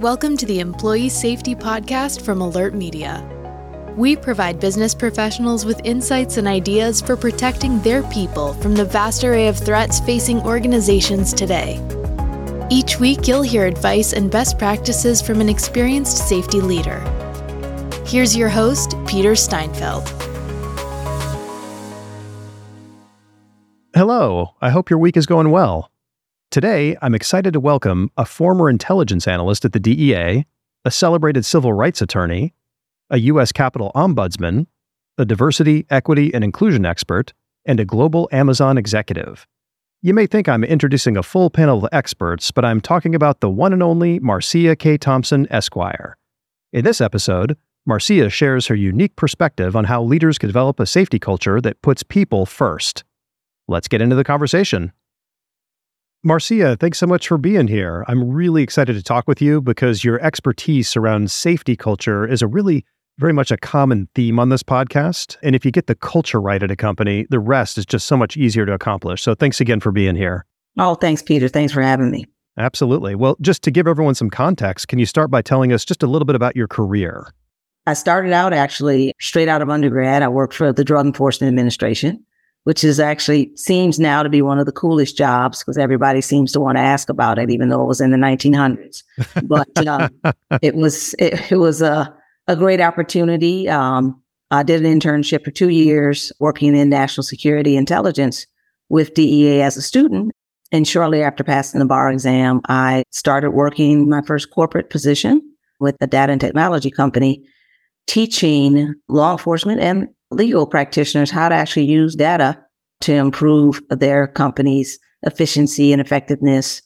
Welcome to the Employee Safety Podcast from AlertMedia. We provide business professionals with insights and ideas for protecting their people from the vast array of threats facing organizations today. Each week, you'll hear advice and best practices from an experienced safety leader. Here's your host, Peter Steinfeld. Hello, I hope your week is going well. Today, I'm excited to welcome a former intelligence analyst at the DEA, a celebrated civil rights attorney, a U.S. Capitol ombudsman, a diversity, equity, and inclusion expert, and a global Amazon executive. You may think I'm introducing a full panel of experts, but I'm talking about the one and only Marcia K. Thompson, Esquire. In this episode, Marcia shares her unique perspective on how leaders can develop a safety culture that puts people first. Let's get into the conversation. Marcia, thanks so much for being here. I'm really excited to talk with you because your expertise around safety culture is a really very much a common theme on this podcast. And if you get the culture right at a company, the rest is just so much easier to accomplish. So thanks again for being here. Oh, thanks, Peter. Thanks for having me. Absolutely. Well, just to give everyone some context, can you start by telling us just a little bit about your career? I started out actually straight out of undergrad. I worked for the Drug Enforcement Administration which is actually seems now to be one of the coolest jobs because everybody seems to want to ask about it, even though it was in the 1900s. But um, it was it, it, was a a great opportunity. Um, I did an internship for two years working in national security intelligence with DEA as a student. And shortly after passing the bar exam, I started working my first corporate position with a data and technology company, teaching law enforcement and legal practitioners how to actually use data to improve their company's efficiency and effectiveness.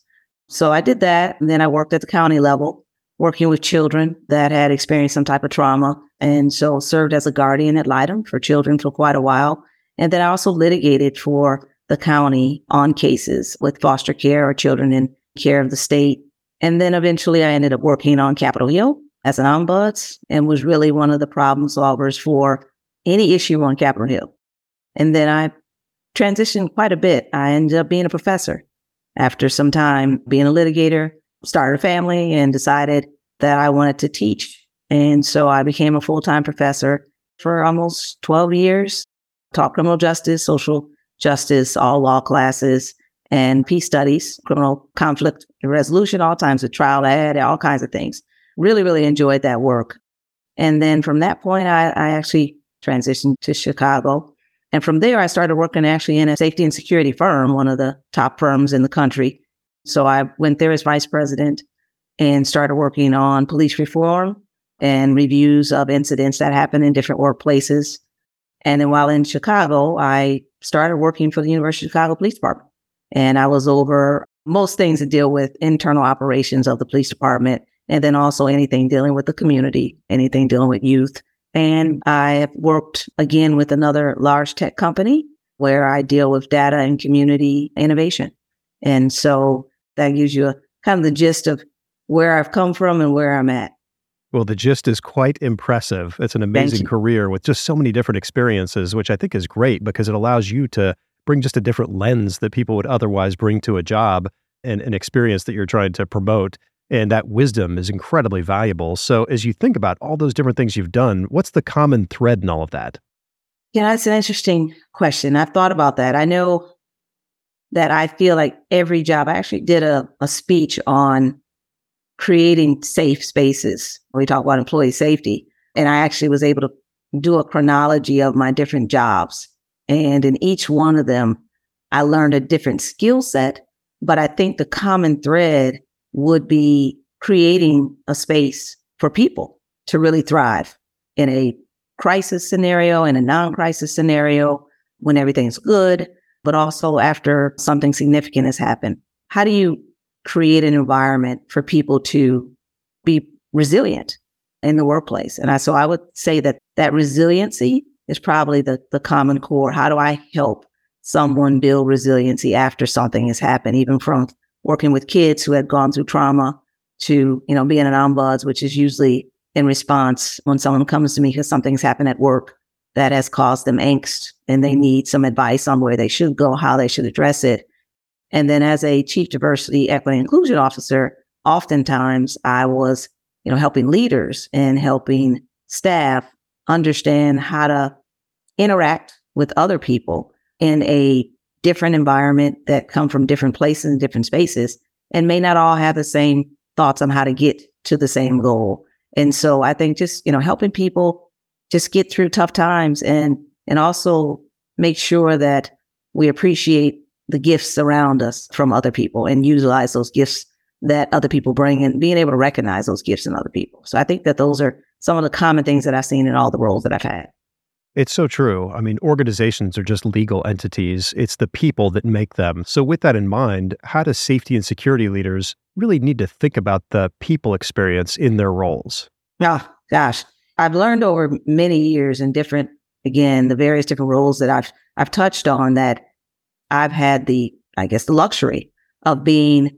So I did that. And then I worked at the county level, working with children that had experienced some type of trauma. And so served as a guardian ad litem for children for quite a while. And then I also litigated for the county on cases with foster care or children in care of the state. And then eventually I ended up working on Capitol Hill as an ombuds and was really one of the problem solvers for any issue on Capitol Hill. And then I transitioned quite a bit. I ended up being a professor after some time being a litigator, started a family, and decided that I wanted to teach. And so I became a full time professor for almost 12 years, taught criminal justice, social justice, all law classes, and peace studies, criminal conflict resolution, all times of trial ad, all kinds of things. Really, really enjoyed that work. And then from that point, I, I actually transitioned to Chicago. And from there, I started working actually in a safety and security firm, one of the top firms in the country. So I went there as vice president and started working on police reform and reviews of incidents that happen in different workplaces. And then while in Chicago, I started working for the University of Chicago Police Department. And I was over most things that deal with internal operations of the police department, and then also anything dealing with the community, anything dealing with youth, and mm-hmm. I have worked again with another large tech company where I deal with data and community innovation. And so that gives you a kind of the gist of where I've come from and where I'm at. Well, the gist is quite impressive. It's an amazing career with just so many different experiences, which I think is great because it allows you to bring just a different lens that people would otherwise bring to a job and an experience that you're trying to promote. And that wisdom is incredibly valuable. So, as you think about all those different things you've done, what's the common thread in all of that? Yeah, that's an interesting question. I've thought about that. I know that I feel like every job, I actually did a, a speech on creating safe spaces. We talk about employee safety. And I actually was able to do a chronology of my different jobs. And in each one of them, I learned a different skill set. But I think the common thread would be creating a space for people to really thrive in a crisis scenario, in a non crisis scenario, when everything's good, but also after something significant has happened. How do you create an environment for people to be resilient in the workplace? And I, so I would say that that resiliency is probably the, the common core. How do I help someone build resiliency after something has happened, even from working with kids who had gone through trauma to, you know, being an ombuds, which is usually in response when someone comes to me because something's happened at work that has caused them angst and they need some advice on where they should go, how they should address it. And then as a chief diversity, equity, inclusion officer, oftentimes I was, you know, helping leaders and helping staff understand how to interact with other people in a different environment that come from different places and different spaces and may not all have the same thoughts on how to get to the same goal. And so I think just, you know, helping people just get through tough times and and also make sure that we appreciate the gifts around us from other people and utilize those gifts that other people bring and being able to recognize those gifts in other people. So I think that those are some of the common things that I've seen in all the roles that I've had. It's so true. I mean, organizations are just legal entities. It's the people that make them. So, with that in mind, how do safety and security leaders really need to think about the people experience in their roles? Oh, gosh. I've learned over many years in different, again, the various different roles that I've I've touched on that I've had the, I guess, the luxury of being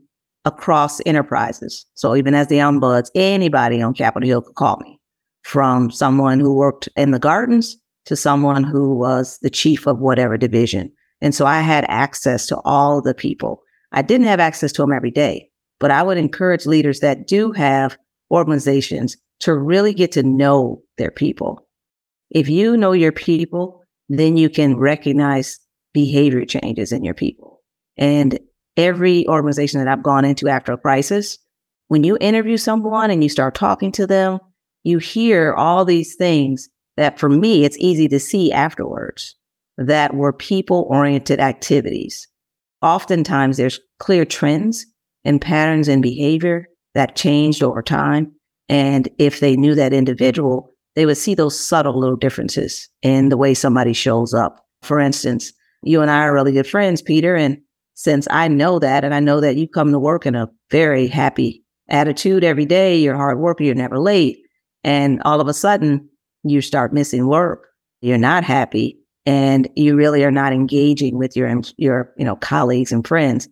across enterprises. So even as the ombuds, anybody on Capitol Hill could call me from someone who worked in the gardens to someone who was the chief of whatever division. And so I had access to all the people. I didn't have access to them every day, but I would encourage leaders that do have organizations to really get to know their people. If you know your people, then you can recognize behavior changes in your people. And every organization that I've gone into after a crisis, when you interview someone and you start talking to them, you hear all these things that for me, it's easy to see afterwards that were people oriented activities. Oftentimes there's clear trends and patterns in behavior that changed over time. And if they knew that individual, they would see those subtle little differences in the way somebody shows up. For instance, you and I are really good friends, Peter. And since I know that, and I know that you come to work in a very happy attitude every day, you're hard worker, you're never late. And all of a sudden, you start missing work, you're not happy, and you really are not engaging with your your you know colleagues and friends.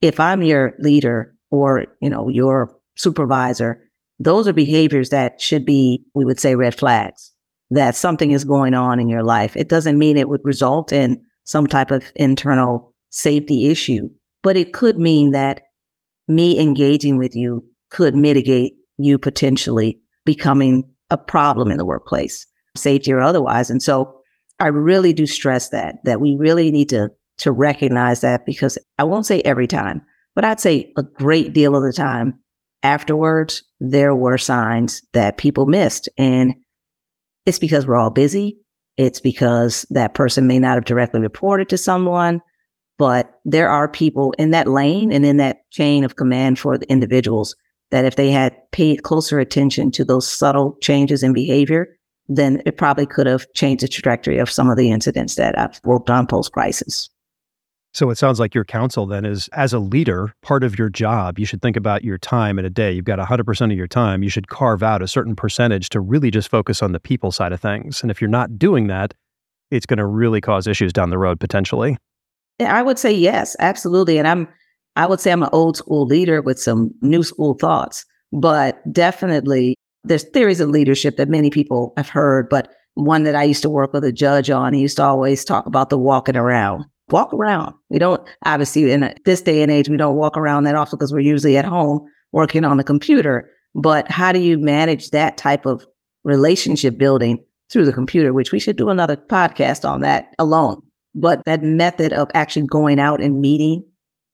If I'm your leader or you know your supervisor, those are behaviors that should be we would say red flags that something is going on in your life. It doesn't mean it would result in some type of internal safety issue, but it could mean that me engaging with you could mitigate you potentially becoming a problem in the workplace, safety or otherwise. And so I really do stress that, that we really need to, to recognize that because I won't say every time, but I'd say a great deal of the time afterwards, there were signs that people missed. And it's because we're all busy. It's because that person may not have directly reported to someone, but there are people in that lane and in that chain of command for the individuals that if they had paid closer attention to those subtle changes in behavior, then it probably could have changed the trajectory of some of the incidents that I've worked on post crisis. So it sounds like your counsel then is as a leader, part of your job, you should think about your time in a day. You've got 100% of your time. You should carve out a certain percentage to really just focus on the people side of things. And if you're not doing that, it's going to really cause issues down the road potentially. I would say yes, absolutely. And I'm I would say I'm an old school leader with some new school thoughts, but definitely there's theories of leadership that many people have heard, but one that I used to work with a judge on, he used to always talk about the walking around. Walk around. We don't, obviously, in this day and age, we don't walk around that often because we're usually at home working on the computer. But how do you manage that type of relationship building through the computer, which we should do another podcast on that alone. But that method of actually going out and meeting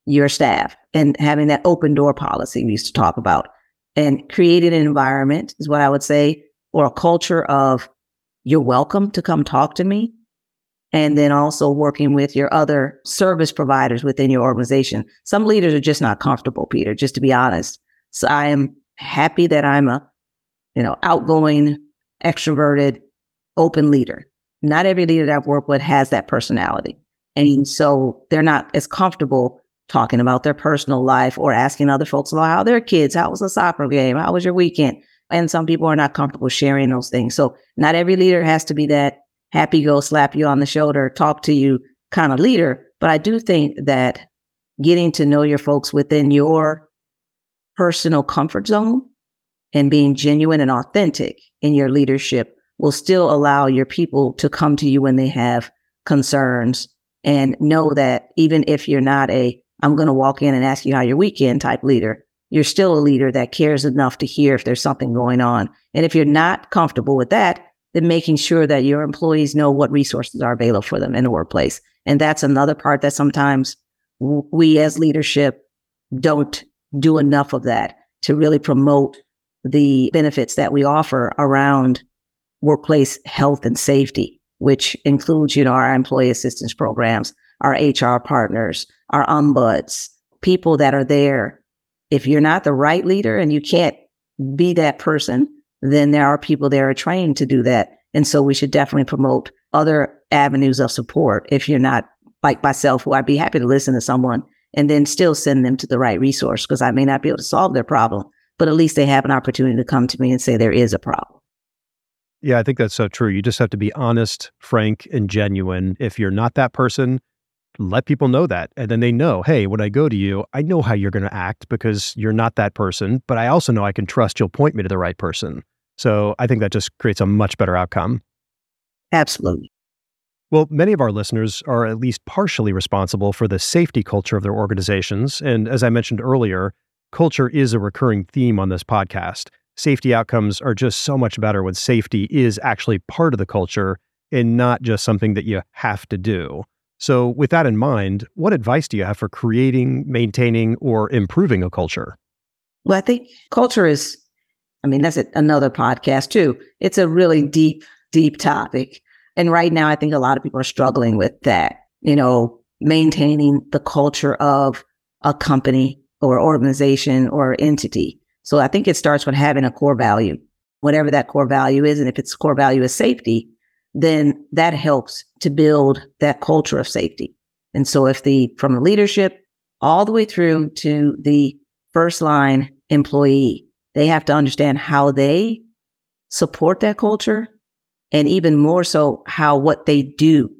your staff and having that open door policy we used to talk about and creating an environment is what I would say, or a culture of you're welcome to come talk to me. And then also working with your other service providers within your organization. Some leaders are just not comfortable, Peter, just to be honest. So I am happy that I'm a, you know, outgoing, extroverted, open leader. Not every leader that I've worked with has that personality. And so they're not as comfortable talking about their personal life or asking other folks about how their kids, how was the soccer game? How was your weekend? And some people are not comfortable sharing those things. So not every leader has to be that happy go slap you on the shoulder, talk to you kind of leader. But I do think that getting to know your folks within your personal comfort zone and being genuine and authentic in your leadership will still allow your people to come to you when they have concerns and know that even if you're not a I'm going to walk in and ask you how your weekend type leader, you're still a leader that cares enough to hear if there's something going on. And if you're not comfortable with that, then making sure that your employees know what resources are available for them in the workplace. And that's another part that sometimes we as leadership don't do enough of that to really promote the benefits that we offer around workplace health and safety, which includes, you know, our employee assistance programs, our HR partners, our ombuds, people that are there. If you're not the right leader and you can't be that person, then there are people that are trained to do that. And so we should definitely promote other avenues of support if you're not like myself, who I'd be happy to listen to someone and then still send them to the right resource because I may not be able to solve their problem, but at least they have an opportunity to come to me and say there is a problem. Yeah, I think that's so true. You just have to be honest, frank, and genuine. If you're not that person, let people know that. And then they know, hey, when I go to you, I know how you're going to act because you're not that person, but I also know I can trust you'll point me to the right person. So I think that just creates a much better outcome. Absolutely. Well, many of our listeners are at least partially responsible for the safety culture of their organizations. And as I mentioned earlier, culture is a recurring theme on this podcast. Safety outcomes are just so much better when safety is actually part of the culture and not just something that you have to do. So, with that in mind, what advice do you have for creating, maintaining, or improving a culture? Well, I think culture is, I mean, that's another podcast too. It's a really deep, deep topic. And right now, I think a lot of people are struggling with that, you know, maintaining the culture of a company or organization or entity. So I think it starts with having a core value, whatever that core value is. And if its core value is safety, then that helps to build that culture of safety. And so if the, from the leadership all the way through to the first line employee, they have to understand how they support that culture and even more so how what they do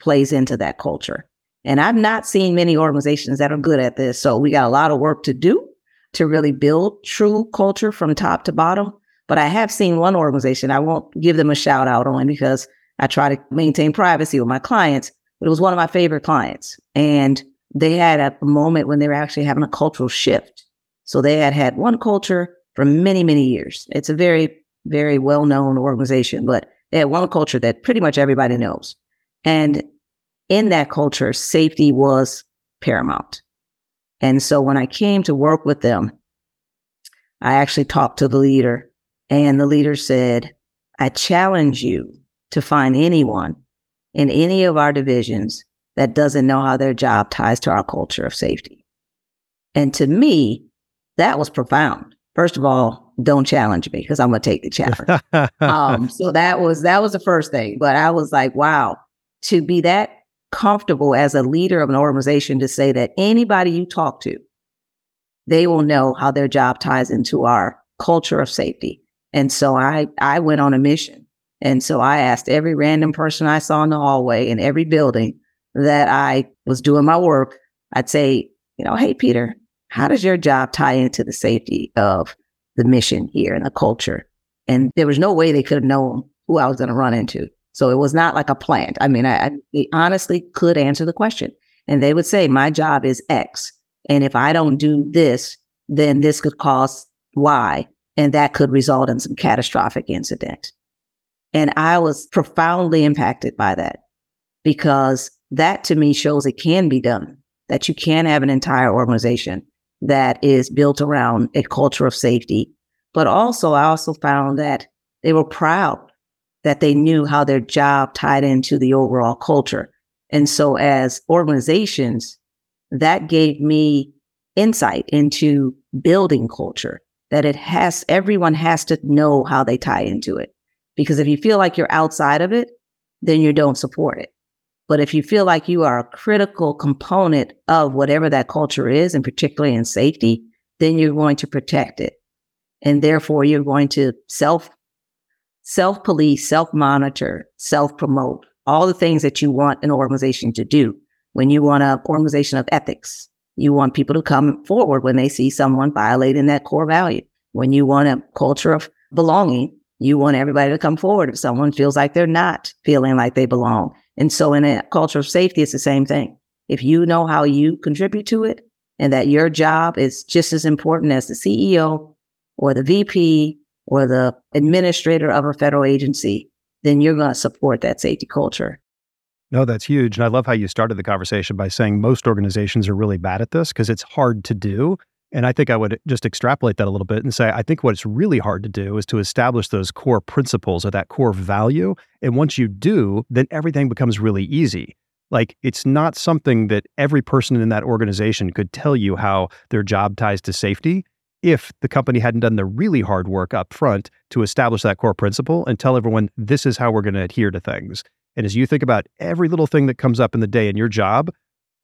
plays into that culture. And I've not seen many organizations that are good at this. So we got a lot of work to do to really build true culture from top to bottom. But I have seen one organization, I won't give them a shout out on because I try to maintain privacy with my clients, but it was one of my favorite clients. And they had a moment when they were actually having a cultural shift. So they had had one culture for many, many years. It's a very, very well known organization, but they had one culture that pretty much everybody knows. And in that culture, safety was paramount. And so when I came to work with them, I actually talked to the leader, and the leader said, I challenge you to find anyone in any of our divisions that doesn't know how their job ties to our culture of safety. And to me, that was profound. First of all, don't challenge me because I'm gonna take the challenge. um, so that was that was the first thing. But I was like, wow, to be that comfortable as a leader of an organization to say that anybody you talk to, they will know how their job ties into our culture of safety. And so I I went on a mission. And so I asked every random person I saw in the hallway in every building that I was doing my work, I'd say, you know, hey Peter, how does your job tie into the safety of the mission here and the culture. And there was no way they could have known who I was going to run into. So it was not like a plant. I mean, I, I honestly could answer the question. And they would say, my job is X. And if I don't do this, then this could cause Y. And that could result in some catastrophic incident. And I was profoundly impacted by that because that to me shows it can be done, that you can have an entire organization that is built around a culture of safety. But also, I also found that they were proud that they knew how their job tied into the overall culture. And so, as organizations, that gave me insight into building culture that it has, everyone has to know how they tie into it. Because if you feel like you're outside of it, then you don't support it. But if you feel like you are a critical component of whatever that culture is, and particularly in safety, then you're going to protect it. And therefore you're going to self, self police, self monitor, self promote, all the things that you want an organization to do. When you want an organization of ethics, you want people to come forward when they see someone violating that core value. When you want a culture of belonging, you want everybody to come forward if someone feels like they're not feeling like they belong. And so in a culture of safety, it's the same thing. If you know how you contribute to it, and that your job is just as important as the CEO or the VP or the administrator of a federal agency, then you're going to support that safety culture. No, that's huge. And I love how you started the conversation by saying most organizations are really bad at this because it's hard to do. And I think I would just extrapolate that a little bit and say, I think what's really hard to do is to establish those core principles or that core value. And once you do, then everything becomes really easy. Like it's not something that every person in that organization could tell you how their job ties to safety if the company hadn't done the really hard work up front to establish that core principle and tell everyone this is how we're going to adhere to things. And as you think about every little thing that comes up in the day in your job,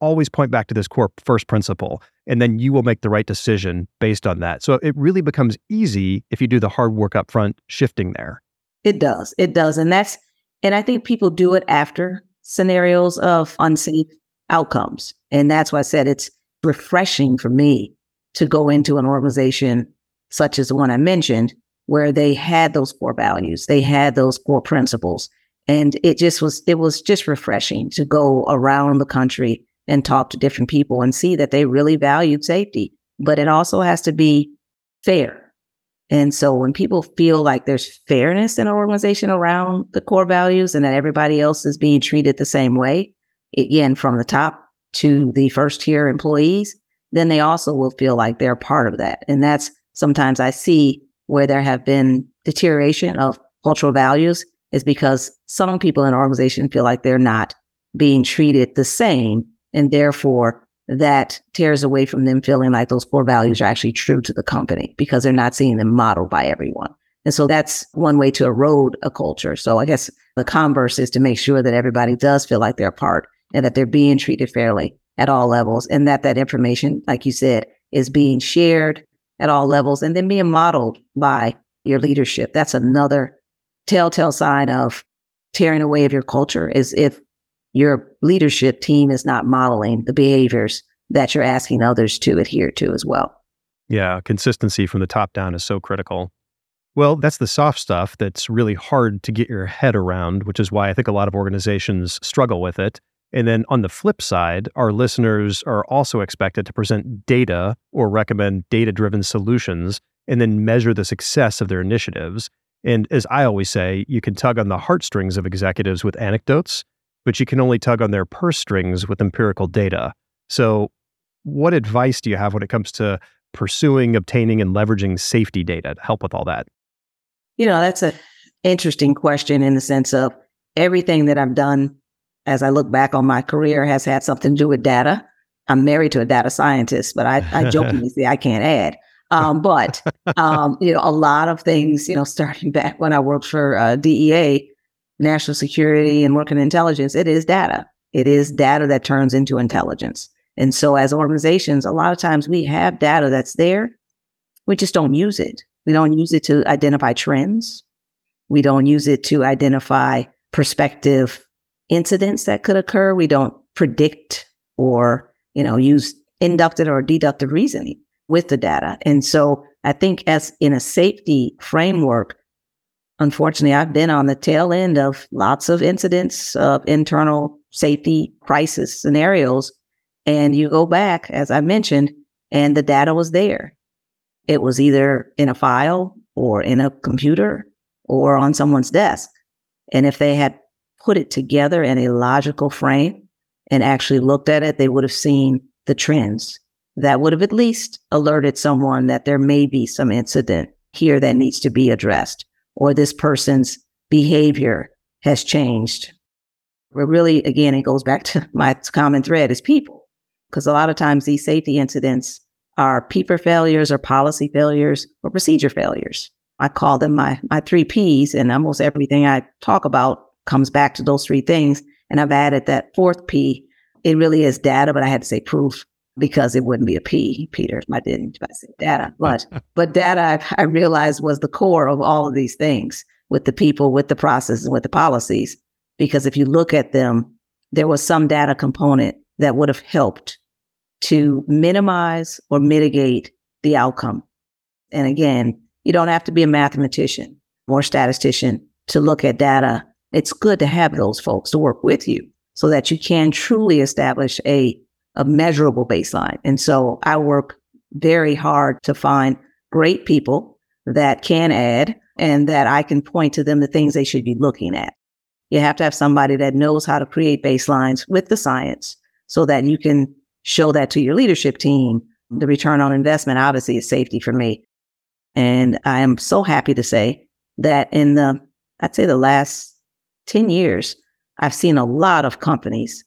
always point back to this core first principle, and then you will make the right decision based on that. So it really becomes easy if you do the hard work up front, shifting there. It does. It does. And that's, and I think people do it after scenarios of unsafe outcomes. And that's why I said it's refreshing for me to go into an organization such as the one I mentioned, where they had those core values, they had those core principles. And it just was, it was just refreshing to go around the country and talk to different people and see that they really valued safety. But it also has to be fair. And so when people feel like there's fairness in an organization around the core values and that everybody else is being treated the same way, again, from the top to the first tier employees, then they also will feel like they're part of that. And that's sometimes I see where there have been deterioration of cultural values is because some people in an organization feel like they're not being treated the same. And therefore that tears away from them feeling like those core values are actually true to the company because they're not seeing them modeled by everyone. And so that's one way to erode a culture. So I guess the converse is to make sure that everybody does feel like they're part and that they're being treated fairly at all levels and that that information, like you said, is being shared at all levels and then being modeled by your leadership. That's another telltale sign of tearing away of your culture is if your leadership team is not modeling the behaviors that you're asking others to adhere to as well. Yeah, consistency from the top down is so critical. Well, that's the soft stuff that's really hard to get your head around, which is why I think a lot of organizations struggle with it. And then on the flip side, our listeners are also expected to present data or recommend data driven solutions and then measure the success of their initiatives. And as I always say, you can tug on the heartstrings of executives with anecdotes, but you can only tug on their purse strings with empirical data. So, what advice do you have when it comes to pursuing, obtaining, and leveraging safety data to help with all that? You know, that's an interesting question in the sense of everything that I've done as I look back on my career has had something to do with data. I'm married to a data scientist, but I, I jokingly say I can't add. Um, but um, you know, a lot of things, you know, starting back when I worked for uh, DEA, national security and working intelligence, it is data. It is data that turns into intelligence. And so as organizations, a lot of times we have data that's there. We just don't use it. We don't use it to identify trends. We don't use it to identify prospective incidents that could occur. We don't predict or, you know, use inductive or deductive reasoning with the data. And so I think as in a safety framework, unfortunately, I've been on the tail end of lots of incidents of internal safety crisis scenarios. And you go back, as I mentioned, and the data was there. It was either in a file or in a computer or on someone's desk. And if they had put it together in a logical frame and actually looked at it, they would have seen the trends that would have at least alerted someone that there may be some incident here that needs to be addressed or this person's behavior has changed. But really, again, it goes back to my common thread is people, because a lot of times these safety incidents are people failures or policy failures or procedure failures. I call them my, my three P's and almost everything I talk about comes back to those three things. And I've added that fourth P. It really is data, but I had to say proof because it wouldn't be a P, Peter. I didn't if I say data, but but data I, I realized was the core of all of these things with the people, with the processes, with the policies. Because if you look at them, there was some data component that would have helped to minimize or mitigate the outcome. And again, you don't have to be a mathematician or statistician to look at data. It's good to have those folks to work with you so that you can truly establish a a measurable baseline. And so I work very hard to find great people that can add and that I can point to them the things they should be looking at. You have to have somebody that knows how to create baselines with the science so that you can show that to your leadership team. The return on investment obviously is safety for me. And I am so happy to say that in the, I'd say the last 10 years, I've seen a lot of companies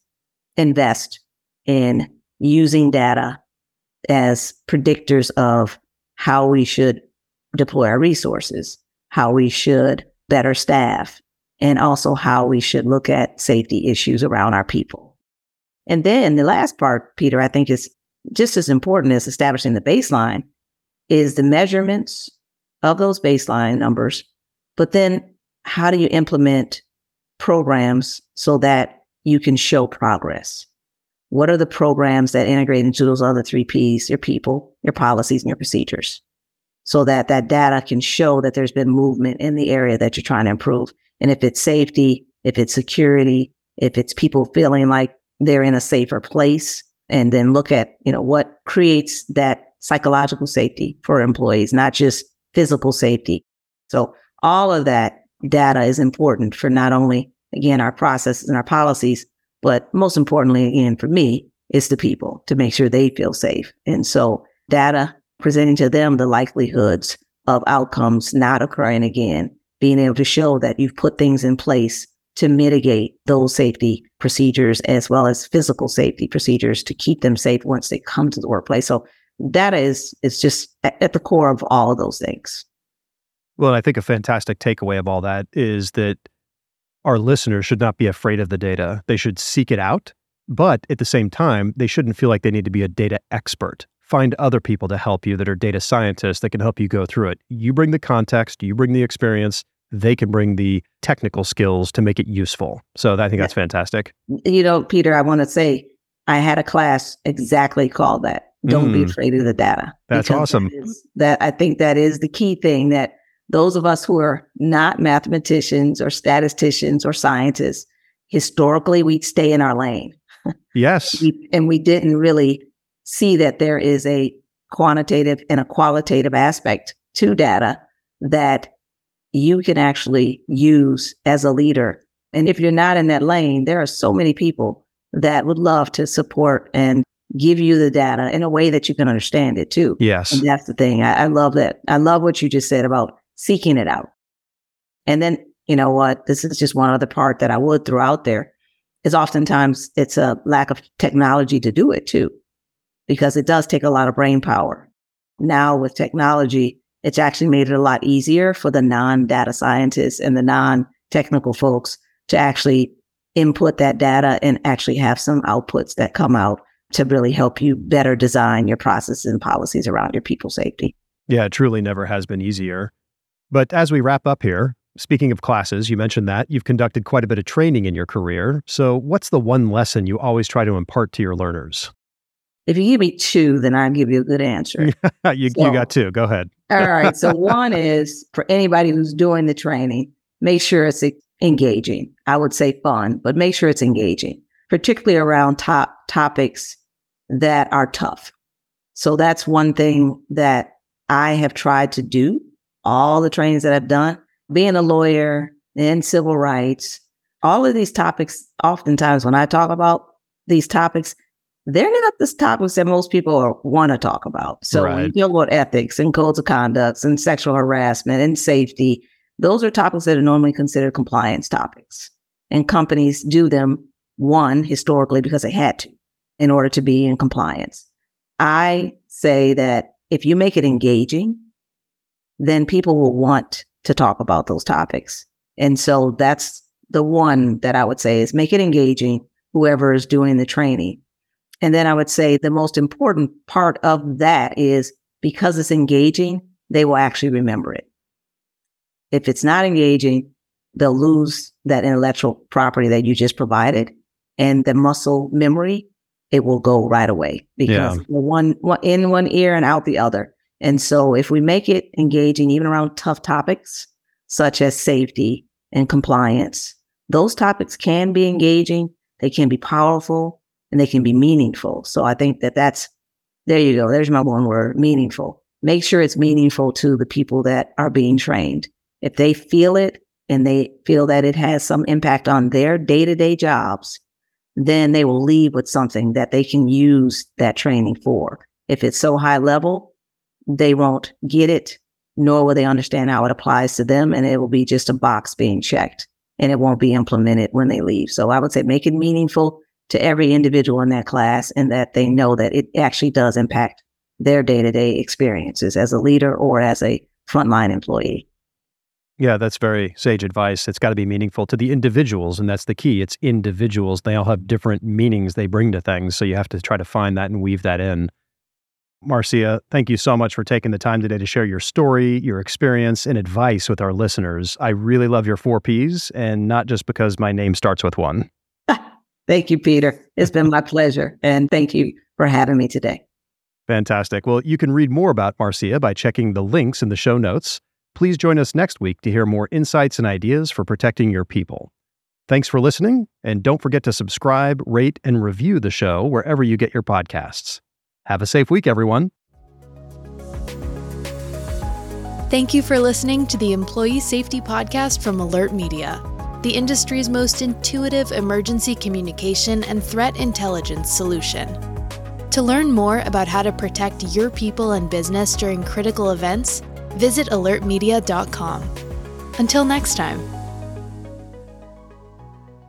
invest in using data as predictors of how we should deploy our resources, how we should better staff, and also how we should look at safety issues around our people. And then the last part, Peter, I think is just as important as establishing the baseline is the measurements of those baseline numbers. But then how do you implement programs so that you can show progress? What are the programs that integrate into those other three P's, your people, your policies, and your procedures? So that that data can show that there's been movement in the area that you're trying to improve. And if it's safety, if it's security, if it's people feeling like they're in a safer place, and then look at, you know, what creates that psychological safety for employees, not just physical safety. So all of that data is important for not only, again, our processes and our policies, but most importantly, again, for me, is the people to make sure they feel safe. And so data presenting to them the likelihoods of outcomes not occurring again, being able to show that you've put things in place to mitigate those safety procedures as well as physical safety procedures to keep them safe once they come to the workplace. So data is is just at the core of all of those things. Well, I think a fantastic takeaway of all that is that our listeners should not be afraid of the data. They should seek it out, but at the same time, they shouldn't feel like they need to be a data expert. Find other people to help you that are data scientists that can help you go through it. You bring the context, you bring the experience, they can bring the technical skills to make it useful. So I think that's fantastic. You know, Peter, I want to say I had a class exactly called that. Don't mm. be afraid of the data. That's awesome. That, is, that I think that is the key thing that those of us who are not mathematicians or statisticians or scientists, historically we'd stay in our lane. Yes. we, and we didn't really see that there is a quantitative and a qualitative aspect to data that you can actually use as a leader. And if you're not in that lane, there are so many people that would love to support and give you the data in a way that you can understand it too. Yes. And that's the thing. I, I love that. I love what you just said about seeking it out. And then, you know what? This is just one other part that I would throw out there is oftentimes it's a lack of technology to do it too, because it does take a lot of brain power. Now with technology, it's actually made it a lot easier for the non data scientists and the non technical folks to actually input that data and actually have some outputs that come out to really help you better design your processes and policies around your people safety. Yeah, it truly never has been easier. But as we wrap up here, speaking of classes, you mentioned that you've conducted quite a bit of training in your career. So, what's the one lesson you always try to impart to your learners? If you give me two, then I'll give you a good answer. you, so, you got two. Go ahead. all right. So, one is for anybody who's doing the training, make sure it's engaging. I would say fun, but make sure it's engaging, particularly around top topics that are tough. So, that's one thing that I have tried to do all the trainings that I've done, being a lawyer and civil rights, all of these topics, oftentimes when I talk about these topics, they're not the topics that most people want to talk about. So right. when you deal with ethics and codes of conduct and sexual harassment and safety, those are topics that are normally considered compliance topics. And companies do them, one, historically, because they had to in order to be in compliance. I say that if you make it engaging, then people will want to talk about those topics. And so that's the one that I would say is make it engaging, whoever is doing the training. And then I would say the most important part of that is because it's engaging, they will actually remember it. If it's not engaging, they'll lose that intellectual property that you just provided and the muscle memory, it will go right away because yeah. one, one in one ear and out the other. And so if we make it engaging, even around tough topics such as safety and compliance, those topics can be engaging. They can be powerful. and they can be meaningful. So I think that that's, there you go. There's my one word, meaningful. Make sure it's meaningful to the people that are being trained. If they feel it and they feel that it has some impact on their day to day jobs, then they will leave with something that they can use that training for. If it's so high level, they won't get it, nor will they understand how it applies to them. And it will be just a box being checked and it won't be implemented when they leave. So I would say make it meaningful to every individual in that class and that they know that it actually does impact their day to day experiences as a leader or as a frontline employee. Yeah, that's very sage advice. It's got to be meaningful to the individuals, and that's the key. It's individuals. They all have different meanings they bring to things. So you have to try to find that and weave that in. Marcia, thank you so much for taking the time today to share your story, your experience, and advice with our listeners. I really love your four Ps, and not just because my name starts with one. thank you, Peter. It's been my pleasure. And thank you for having me today. Fantastic. Well, you can read more about Marcia by checking the links in the show notes. Please join us next week to hear more insights and ideas for protecting your people. Thanks for listening, and don't forget to subscribe, rate, and review the show wherever you get your podcasts. Have a safe week, everyone. Thank you for listening to the Employee Safety Podcast from AlertMedia, the industry's most intuitive emergency communication and threat intelligence solution. To learn more about how to protect your people and business during critical events, visit alertmedia.com. Until next time.